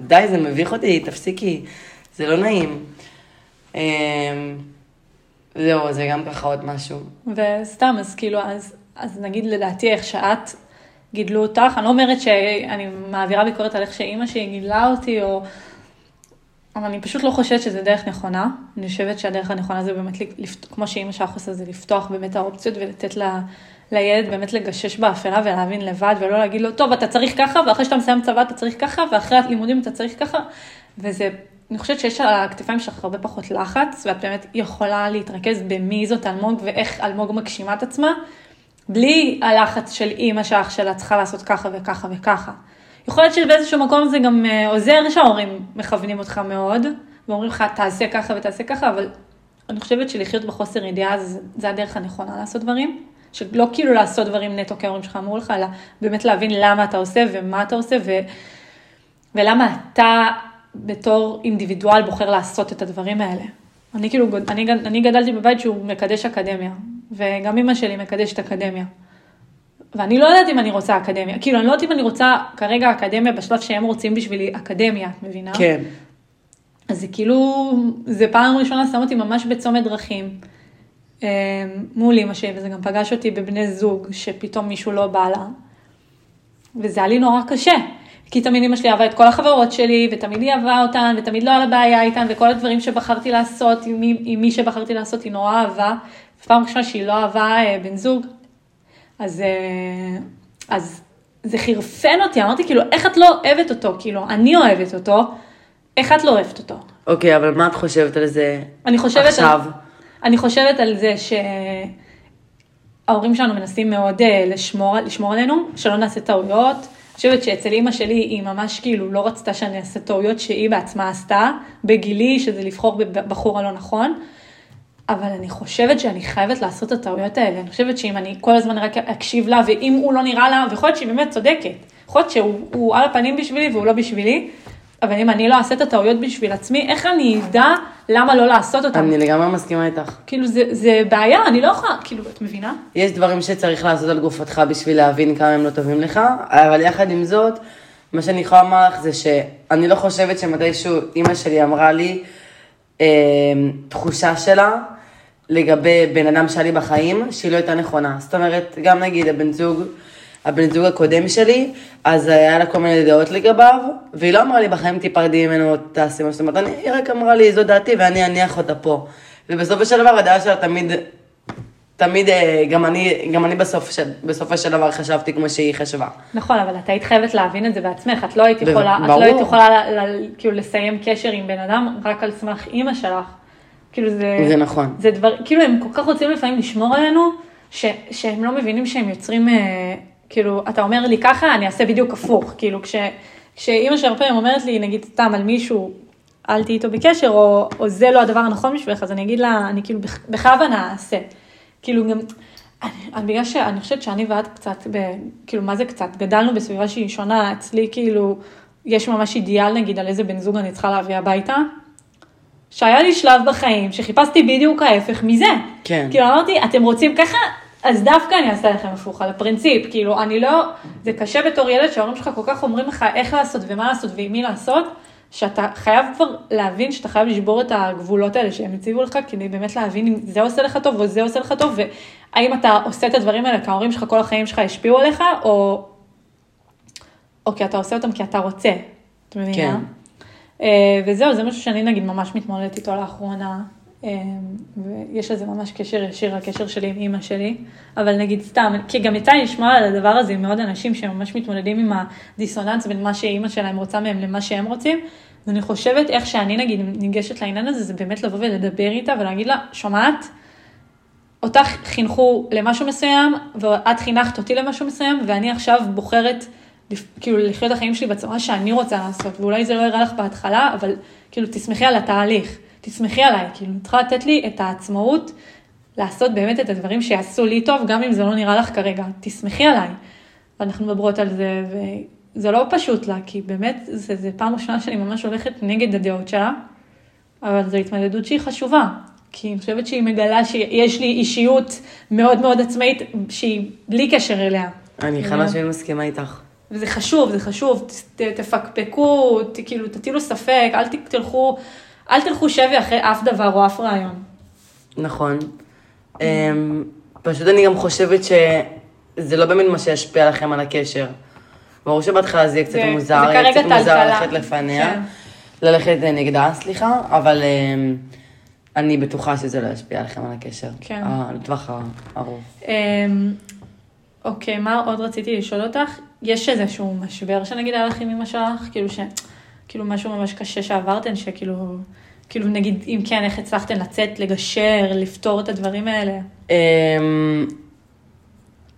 די, זה מביך אותי, תפסיקי, זה לא נעים. אמ, זהו, זה גם ככה עוד משהו. וסתם, אז כאילו, אז, אז נגיד לדעתי איך שאת גידלו אותך, אני לא אומרת שאני מעבירה ביקורת על איך שאימא שלי גידלה אותי, או... אבל אני פשוט לא חושבת שזה דרך נכונה. אני חושבת שהדרך הנכונה זה באמת, לפת... כמו שאימא שלך עושה, זה לפתוח באמת האופציות ולתת לה, לילד באמת לגשש באפלה ולהבין לבד, ולא להגיד לו, טוב, אתה צריך ככה, ואחרי שאתה מסיים צבא אתה צריך ככה, ואחרי הלימודים אתה צריך ככה. וזה, אני חושבת שיש על הכתפיים שלך הרבה פחות לחץ, ואת באמת יכולה להתרכז במי זאת אלמוג ואיך אלמוג מגשימה את עצמה. בלי הלחץ של אימא שאח שלה צריכה לעשות ככה וככה וככה. יכול להיות שבאיזשהו מקום זה גם אה, עוזר שההורים מכוונים אותך מאוד, ואומרים לך תעשה ככה ותעשה ככה, אבל אני חושבת שלחיות בחוסר ידיעה זה, זה הדרך הנכונה לעשות דברים. שלא כאילו לעשות דברים נטו כי ההורים שלך אמרו לך, אלא באמת להבין למה אתה עושה ומה אתה עושה ו, ולמה אתה בתור אינדיבידואל בוחר לעשות את הדברים האלה. אני כאילו, אני, אני גדלתי בבית שהוא מקדש אקדמיה, וגם אמא שלי מקדשת אקדמיה. ואני לא יודעת אם אני רוצה אקדמיה, כאילו אני לא יודעת אם אני רוצה כרגע אקדמיה בשלב שהם רוצים בשבילי אקדמיה, את מבינה? כן. אז זה כאילו, זה פעם ראשונה שם אותי ממש בצומת דרכים אה, מול אמא שלי, וזה גם פגש אותי בבני זוג, שפתאום מישהו לא בא לה. וזה היה לי נורא קשה, כי תמיד אמא שלי אהבה את כל החברות שלי, ותמיד היא אהבה אותן, ותמיד לא היה לה בעיה איתן, וכל הדברים שבחרתי לעשות, עם מי, עם מי שבחרתי לעשות, היא נורא אהבה. פעם ראשונה שהיא לא אהבה אה, בן זוג, אז, אה, אז זה חירפן אותי, אמרתי כאילו, איך את לא אוהבת אותו? כאילו, אני אוהבת אותו, איך את לא אוהבת אותו? אוקיי, okay, אבל מה את חושבת על זה אני חושבת עכשיו? על, אני חושבת על זה שההורים שלנו מנסים מאוד אה, לשמור, לשמור עלינו, שלא נעשה טעויות. אני חושבת שאצל אימא שלי היא ממש כאילו לא רצתה שאני אעשה טעויות שהיא בעצמה עשתה, בגילי, שזה לבחור בבחור הלא נכון. אבל אני חושבת שאני חייבת לעשות את הטעויות האלה. אני חושבת שאם אני כל הזמן רק אקשיב לה, ואם הוא לא נראה לה, ויכול להיות שהיא באמת צודקת. יכול להיות שהוא על הפנים בשבילי והוא לא בשבילי, אבל אם אני לא אעשה את הטעויות בשביל עצמי, איך אני אדע למה לא לעשות אותן? אני לגמרי מסכימה איתך. כאילו, זה, זה בעיה, אני לא יכולה, כאילו, את מבינה? יש דברים שצריך לעשות על גופתך בשביל להבין כמה הם לא טובים לך, אבל יחד עם זאת, מה שאני יכולה לומר לך זה שאני לא חושבת שמתישהו אימא שלי אמרה לי, אה, תחושה שלה, לגבי בן אדם שהיה לי בחיים, שהיא לא הייתה נכונה. זאת אומרת, גם נגיד הבן זוג, הבן זוג הקודם שלי, אז היה לה כל מיני דעות לגביו, והיא לא אמרה לי בחיים תיפרדי ממנו, תעשי מה זאת אומרת, היא רק אמרה לי, זו דעתי ואני אניח אותה פה. ובסופו של דבר הדעה שלה תמיד, תמיד, אה, גם אני, גם אני בסוף, בסופו של דבר חשבתי כמו שהיא חשבה. נכון, אבל את היית חייבת להבין את זה בעצמך, את לא היית יכולה, את לא היית יכולה כאילו לסיים קשר עם בן אדם רק על סמך אימא שלך. כאילו זה... זה נכון. זה דבר, כאילו הם כל כך רוצים לפעמים לשמור עלינו, ש, שהם לא מבינים שהם יוצרים, אה, כאילו, אתה אומר לי ככה, אני אעשה בדיוק הפוך. כאילו, כש, כשאימא שלי הרבה פעמים אומרת לי, נגיד סתם על מישהו, אל תהיי איתו בקשר, או, או זה לא הדבר הנכון בשבילך, אז אני אגיד לה, אני כאילו בכוונה אעשה. כאילו גם, אני, בגלל שאני חושבת שאני ואת קצת, ב, כאילו, מה זה קצת? גדלנו בסביבה שהיא שונה, אצלי כאילו, יש ממש אידיאל נגיד על איזה בן זוג אני צריכה להביא הביתה. שהיה לי שלב בחיים שחיפשתי בדיוק ההפך מזה. כן. כאילו אמרתי, אתם רוצים ככה? אז דווקא אני אעשה לכם הפוך על הפרינציפ, כאילו אני לא, זה קשה בתור ילד שההורים שלך כל כך אומרים לך איך לעשות ומה לעשות ועם מי לעשות, שאתה חייב כבר להבין שאתה חייב לשבור את הגבולות האלה שהם הציבו לך, כדי באמת להבין אם זה עושה לך טוב או זה עושה לך טוב, והאם אתה עושה את הדברים האלה כי ההורים שלך כל החיים שלך השפיעו עליך, או, או כי אתה עושה אותם כי אתה רוצה, את מבינה? כן. אה, וזהו, זה משהו שאני נגיד ממש מתמודדת איתו לאחרונה, אה, ויש לזה ממש קשר ישיר, הקשר שלי עם אימא שלי, אבל נגיד סתם, כי גם יצא לי לשמוע על הדבר הזה עם מאוד אנשים שממש מתמודדים עם הדיסוננס בין מה שאימא שלהם רוצה מהם למה שהם רוצים, ואני חושבת איך שאני נגיד ניגשת לעניין הזה, זה באמת לבוא ולדבר איתה ולהגיד לה, שומעת? אותך חינכו למשהו מסוים, ואת חינכת אותי למשהו מסוים, ואני עכשיו בוחרת כאילו לחיות את החיים שלי בצורה שאני רוצה לעשות, ואולי זה לא יראה לך בהתחלה, אבל כאילו תסמכי על התהליך, תסמכי עליי, כאילו צריכה לתת לי את העצמאות לעשות באמת את הדברים שיעשו לי טוב, גם אם זה לא נראה לך כרגע, תסמכי עליי. ואנחנו מדברות על זה, זה לא פשוט לה, כי באמת, זה, זה פעם ראשונה שאני ממש הולכת נגד הדעות שלה, אבל זו התמודדות שהיא חשובה, כי אני חושבת שהיא מגלה שיש לי אישיות מאוד מאוד עצמאית, שהיא בלי קשר אליה. אני חד משמעית מסכימה איתך. וזה חשוב, זה חשוב, ת, תפקפקו, ת, כאילו, תטילו ספק, אל תלכו, אל תלכו שבי אחרי אף דבר או אף רעיון. נכון. אמ, פשוט אני גם חושבת שזה לא באמת מה שישפיע לכם על הקשר. ברור שבהתחלה זה יהיה קצת מוזר, יהיה קצת מוזר ללכת לפניה, כן. ללכת נגדה, סליחה, אבל אמ, אני בטוחה שזה לא ישפיע לכם על הקשר. כן. לטווח הארוך. אמ, אוקיי, מה עוד רציתי לשאול אותך? יש איזשהו משבר שנגיד היה לך עם אמא שלך? כאילו ש... כאילו משהו ממש קשה שעברתן, שכאילו... כאילו נגיד, אם כן, איך הצלחתן לצאת, לגשר, לפתור את הדברים האלה? אמ,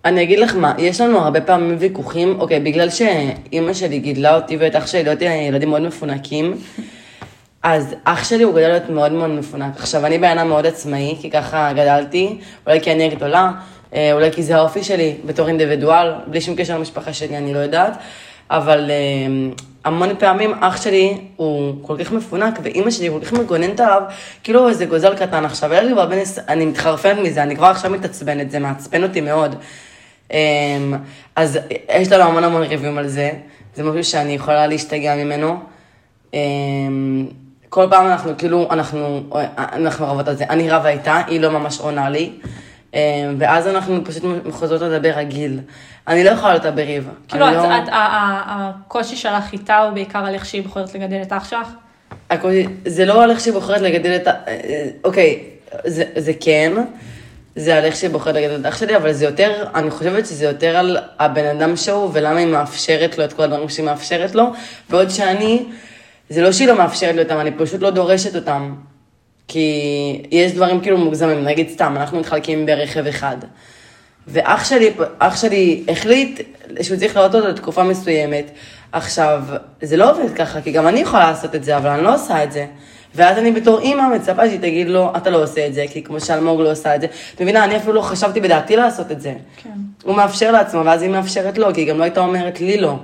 אני אגיד לך מה, יש לנו הרבה פעמים ויכוחים, אוקיי, בגלל שאימא שלי גידלה אותי ואת אח שלי, להיות ילדים מאוד מפונקים, אז אח שלי הוא גדל להיות מאוד מאוד מפונק. עכשיו, אני בן מאוד עצמאי, כי ככה גדלתי, אולי כי אני הגדולה, אה, אולי כי זה האופי שלי בתור אינדיבידואל, בלי שום קשר למשפחה שלי, אני לא יודעת, אבל אה, המון פעמים אח שלי הוא כל כך מפונק, ואימא שלי כל כך מגוננת עליו, כאילו איזה גוזל קטן עכשיו. היה לי כבר בן... אני מתחרפנת מזה, אני כבר עכשיו מתעצבנת, זה מעצבן אותי מאוד. אמ, אז יש לנו המון המון ריבים על זה, זה משהו שאני יכולה להשתגע ממנו. כל פעם אנחנו כאילו, אנחנו, אנחנו רבות על זה. אני רבה איתה, היא לא ממש עונה לי. אמ, ואז אנחנו פשוט חוזרות לדבר רגיל. אני לא יכולה לדבר בריב. כאילו, את, לא... את, הקושי שלך איתה הוא בעיקר על איך שהיא בוחרת לגדל את אח שלך? הקושי, זה לא על איך שהיא בוחרת לגדל את ה... אה, אוקיי, זה, זה כן, זה על איך שהיא בוחרת לגדל את אח שלי, אבל זה יותר, אני חושבת שזה יותר על הבן אדם שהוא, ולמה היא מאפשרת לו את כל הדברים שהיא מאפשרת לו, בעוד שאני, זה לא שהיא לא מאפשרת לי אותם, אני פשוט לא דורשת אותם. כי יש דברים כאילו מוגזמים, נגיד סתם, אנחנו מתחלקים ברכב אחד. ואח שלי, אח שלי החליט שהוא צריך לראות אותו לתקופה מסוימת. עכשיו, זה לא עובד ככה, כי גם אני יכולה לעשות את זה, אבל אני לא עושה את זה. ואז אני בתור אימא מצפה שהיא תגיד לו, אתה לא עושה את זה, כי כמו שאלמוג לא עושה את זה. את מבינה, אני אפילו לא חשבתי בדעתי לעשות את זה. כן. הוא מאפשר לעצמו, ואז היא מאפשרת לו, כי היא גם לא הייתה אומרת לי לא.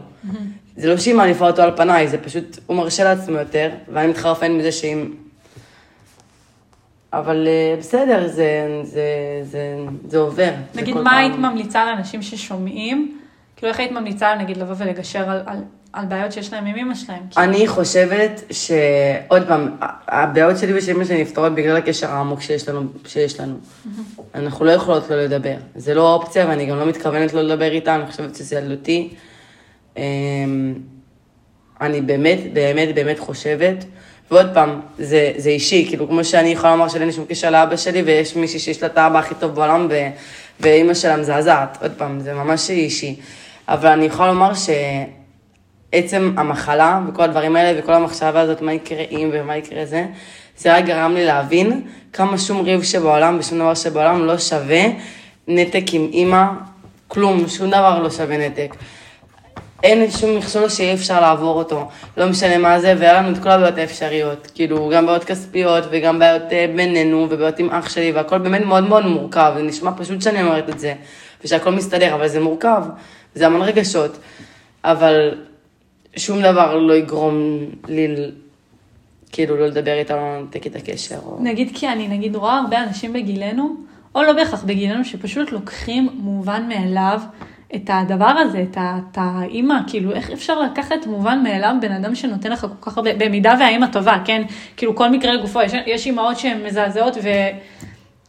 זה לא שהיא מעליפה אותו על פניי, זה פשוט, הוא מרשה לעצמו יותר, ואני מתחרפן מזה שאם אבל אה, בסדר, זה, זה, זה, זה עובר. נגיד, מה פעם... היית ממליצה לאנשים ששומעים? כאילו, איך היית ממליצה, נגיד, לבוא ולגשר על, על, על בעיות שיש להם עם אמא שלהם? אני חושבת שעוד פעם, הבעיות שלי ושל אמא שלי נפתרות בגלל הקשר העמוק שיש לנו. שיש לנו. אנחנו לא יכולות לא לדבר. זה לא אופציה, ואני גם לא מתכוונת לא לדבר איתה, אני חושבת שזה ילדותי. אמ, אני באמת, באמת, באמת חושבת ועוד פעם, זה, זה אישי, כאילו, כמו שאני יכולה לומר שאין לי שום קשר לאבא שלי, ויש מישהי שיש לה את האבא הכי טוב בעולם, ואימא שלה מזעזעת. עוד פעם, זה ממש אישי. אבל אני יכולה לומר שעצם המחלה, וכל הדברים האלה, וכל המחשבה הזאת, מה יקרה אם ומה יקרה זה, זה רק גרם לי להבין כמה שום ריב שבעולם ושום דבר שבעולם לא שווה נתק עם אימא, כלום, שום דבר לא שווה נתק. אין שום מכשול שאי אפשר לעבור אותו, לא משנה מה זה, והיה לנו את כל הבעיות האפשריות, כאילו, גם בעיות כספיות וגם בעיות אה, בינינו ובעיות עם אח שלי, והכל באמת מאוד מאוד מורכב, זה נשמע פשוט שאני אומרת את זה, ושהכל מסתדר, אבל זה מורכב, זה המון רגשות, אבל שום דבר לא יגרום לי, כאילו, לא לדבר איתה, לא לנתק את הקשר. או... נגיד כי אני, נגיד, רואה הרבה אנשים בגילנו, או לא בהכרח בגילנו, שפשוט לוקחים מובן מאליו. את הדבר הזה, את, האימא, כאילו, איך אפשר לקחת מובן מאליו בן אדם שנותן לך כל כך הרבה, במידה והאימא טובה, כן? כאילו, כל מקרה לגופו, יש, יש אימהות שהן מזעזעות ו...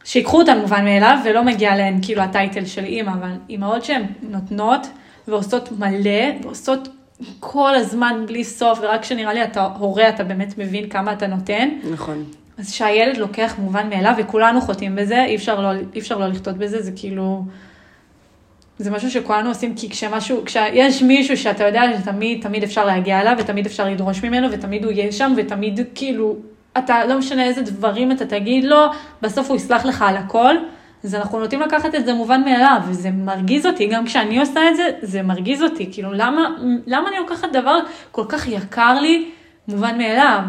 שיקחו אותן מובן מאליו, ולא מגיע להן כאילו הטייטל של אימא, אבל אימהות שהן נותנות ועושות מלא, ועושות כל הזמן בלי סוף, ורק כשנראה לי אתה הורה, אתה באמת מבין כמה אתה נותן. נכון. אז שהילד לוקח מובן מאליו, וכולנו חוטאים בזה, אי אפשר לא, אי אפשר לא לכתות בזה, זה כאילו... זה משהו שכולנו עושים, כי כשמשהו, כשיש מישהו שאתה יודע שתמיד, תמיד אפשר להגיע אליו, ותמיד אפשר לדרוש ממנו, ותמיד הוא יהיה שם, ותמיד כאילו, אתה, לא משנה איזה דברים אתה תגיד לו, בסוף הוא יסלח לך על הכל. אז אנחנו נוטים לקחת את זה מובן מאליו, וזה מרגיז אותי, גם כשאני עושה את זה, זה מרגיז אותי. כאילו, למה, למה אני לוקחת דבר כל כך יקר לי, מובן מאליו?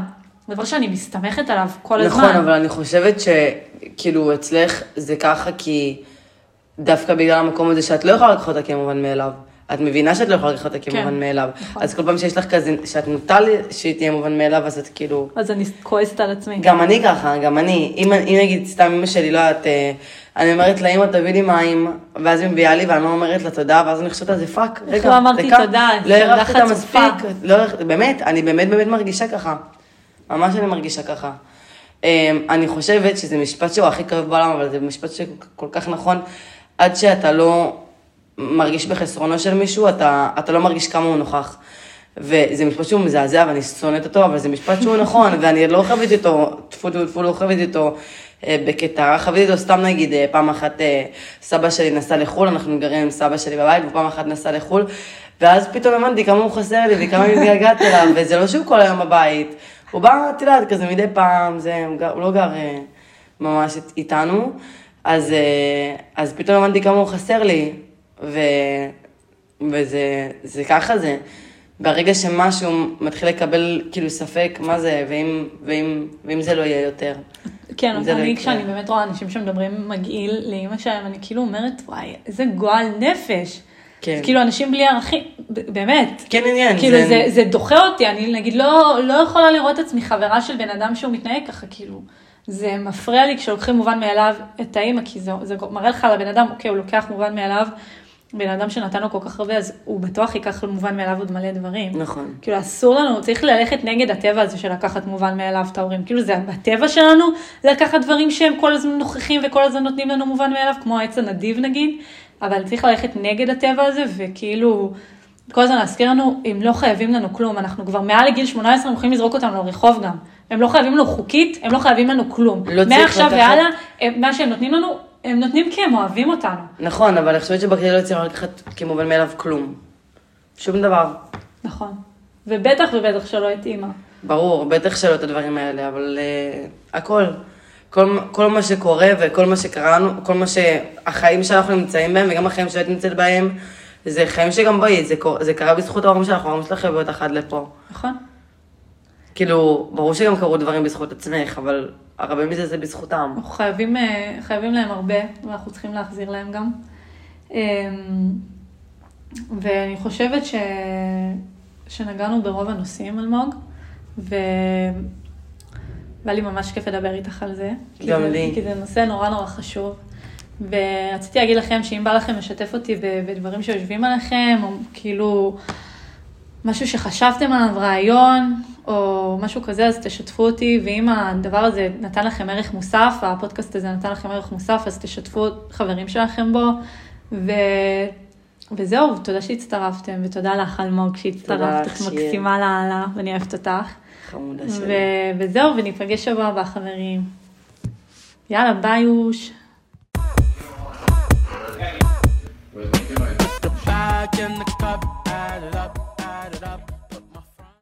דבר שאני מסתמכת עליו כל נכון, הזמן. נכון, אבל אני חושבת שכאילו אצלך זה ככה כי... דווקא בגלל המקום הזה שאת לא יכולה לקחת אותה כמובן מאליו. את מבינה שאת לא יכולה לקחת אותה כמובן כן, מאליו. נכון. אז כל פעם שיש לך כזה, שאת נוטה לי שהיא תהיה מובן מאליו, אז את כאילו... אז אני כועסת על עצמי. גם אני ככה, גם אני. אם, אם נגיד, סתם אמא שלי, לא יודעת, אה, אני אומרת לה, אמא, תביא לי מים, ואז היא מביאה לי, ואני לא אומרת לה תודה, ואז אני חושבת על זה, fuck, איך רגע, לא אמרתי דקה, תודה? לא ילדה הערכתי אותה. מספיק, לא, באמת, אני באמת באמת מרגישה ככה. ממש אני מרגישה ככה. אה, אני חושבת שזה משפט שהוא הכי כואב בעולם, אבל זה משפט שכל כך נכון, עד שאתה לא מרגיש בחסרונו של מישהו, אתה, אתה לא מרגיש כמה הוא נוכח. וזה משפט שהוא מזעזע ואני שונאת אותו, אבל זה משפט שהוא נכון, *laughs* ואני לא חוויתי אותו, טפו טפו טפו, לא חוויתי אותו אה, בקטע, חוויתי אותו סתם נגיד, אה, פעם אחת אה, סבא שלי נסע לחו"ל, אנחנו גרים עם סבא שלי בבית, ופעם אחת נסע לחו"ל, ואז פתאום הבנתי כמה הוא חסר לי וכמה מתגעגעת אליו, וזה לא שהוא כל היום בבית, הוא בא, את יודעת, כזה מדי פעם, זה, הוא, לא גר ממש אית- איתנו, אז, אה, אז פתאום הבנתי כמה הוא חסר לי, ו... וזה זה ככה זה. ברגע שמשהו מתחיל לקבל כאילו ספק מה זה, ואם, ואם, ואם זה לא יהיה יותר. כן, זה לא אני יקרה. כשאני באמת רואה אנשים שמדברים מגעיל לאימא שלהם, אני כאילו אומרת, וואי, איזה גועל נפש. כן. זה כאילו אנשים בלי ערכים, באמת. כן עניין. כאילו זה, זה דוחה אותי, אני נגיד לא, לא יכולה לראות את עצמי חברה של בן אדם שהוא מתנהג ככה, כאילו, זה מפריע לי כשלוקחים מובן מאליו את האימא, כי זה, זה מראה לך על הבן אדם, אוקיי, הוא לוקח מובן מאליו, בן אדם שנתן לו כל כך הרבה, אז הוא בטוח ייקח מובן מאליו עוד מלא דברים. נכון. כאילו אסור לנו, צריך ללכת נגד הטבע הזה של לקחת מובן מאליו את ההורים. כאילו זה בטבע שלנו לקחת דברים שהם כל הזמן נוכחים וכל הזמן נותנים לנו מובן מאליו, כמו העץ הנדיב נגיד, אבל צריך ללכת נגד הטבע הזה וכאילו כל הזמן להזכיר לנו, הם לא חייבים לנו כלום, אנחנו כבר מעל לגיל 18, הם יכולים לזרוק אותנו לרחוב גם. הם לא חייבים לנו חוקית, הם לא חייבים לנו כלום. לא מעכשיו והלאה, מה שהם נותנים לנו, הם נותנים כי הם אוהבים אותנו. נכון, אבל אני חושבת שבכדי לא צריך לקחת כמובן מאליו כלום. שום דבר. נכון. ובטח ובטח שלא את אימא. ברור, בטח שלא את הדברים האלה, אבל uh, הכל. כל, כל מה שקורה וכל מה שקראנו, כל מה שהחיים שאנחנו נמצאים בהם וגם החיים שאת נמצאת בהם, זה חיים שגם בואי, זה, קור- זה קרה בזכות ההורים שלך, ההורים שלך הביאו אותך עד לפה. נכון? כאילו, ברור שגם קרו דברים בזכות עצמך, אבל הרבה מזה זה בזכותם. אנחנו חייבים, אה, חייבים להם הרבה, ואנחנו צריכים להחזיר להם גם. אמ, ואני חושבת ש... שנגענו ברוב הנושאים, אלמוג, ו... והיה לי ממש כיף לדבר איתך על זה. כי גם זה, לי. כי זה נושא נורא נורא חשוב. ורציתי להגיד לכם שאם בא לכם לשתף אותי בדברים שיושבים עליכם, או כאילו משהו שחשבתם עליו, רעיון, או משהו כזה, אז תשתפו אותי, ואם הדבר הזה נתן לכם ערך מוסף, הפודקאסט הזה נתן לכם ערך מוסף, אז תשתפו חברים שלכם בו, ו... וזהו, תודה שהצטרפתם, ותודה לך, אלמוג, שהצטרפת, את. מקסימה לאללה, ואני אוהבת אותך. חמודה. שלי. וזהו, וניפגש שבוע הבא, חברים. יאללה, ביי אוש. In the cup, add it up, add it up.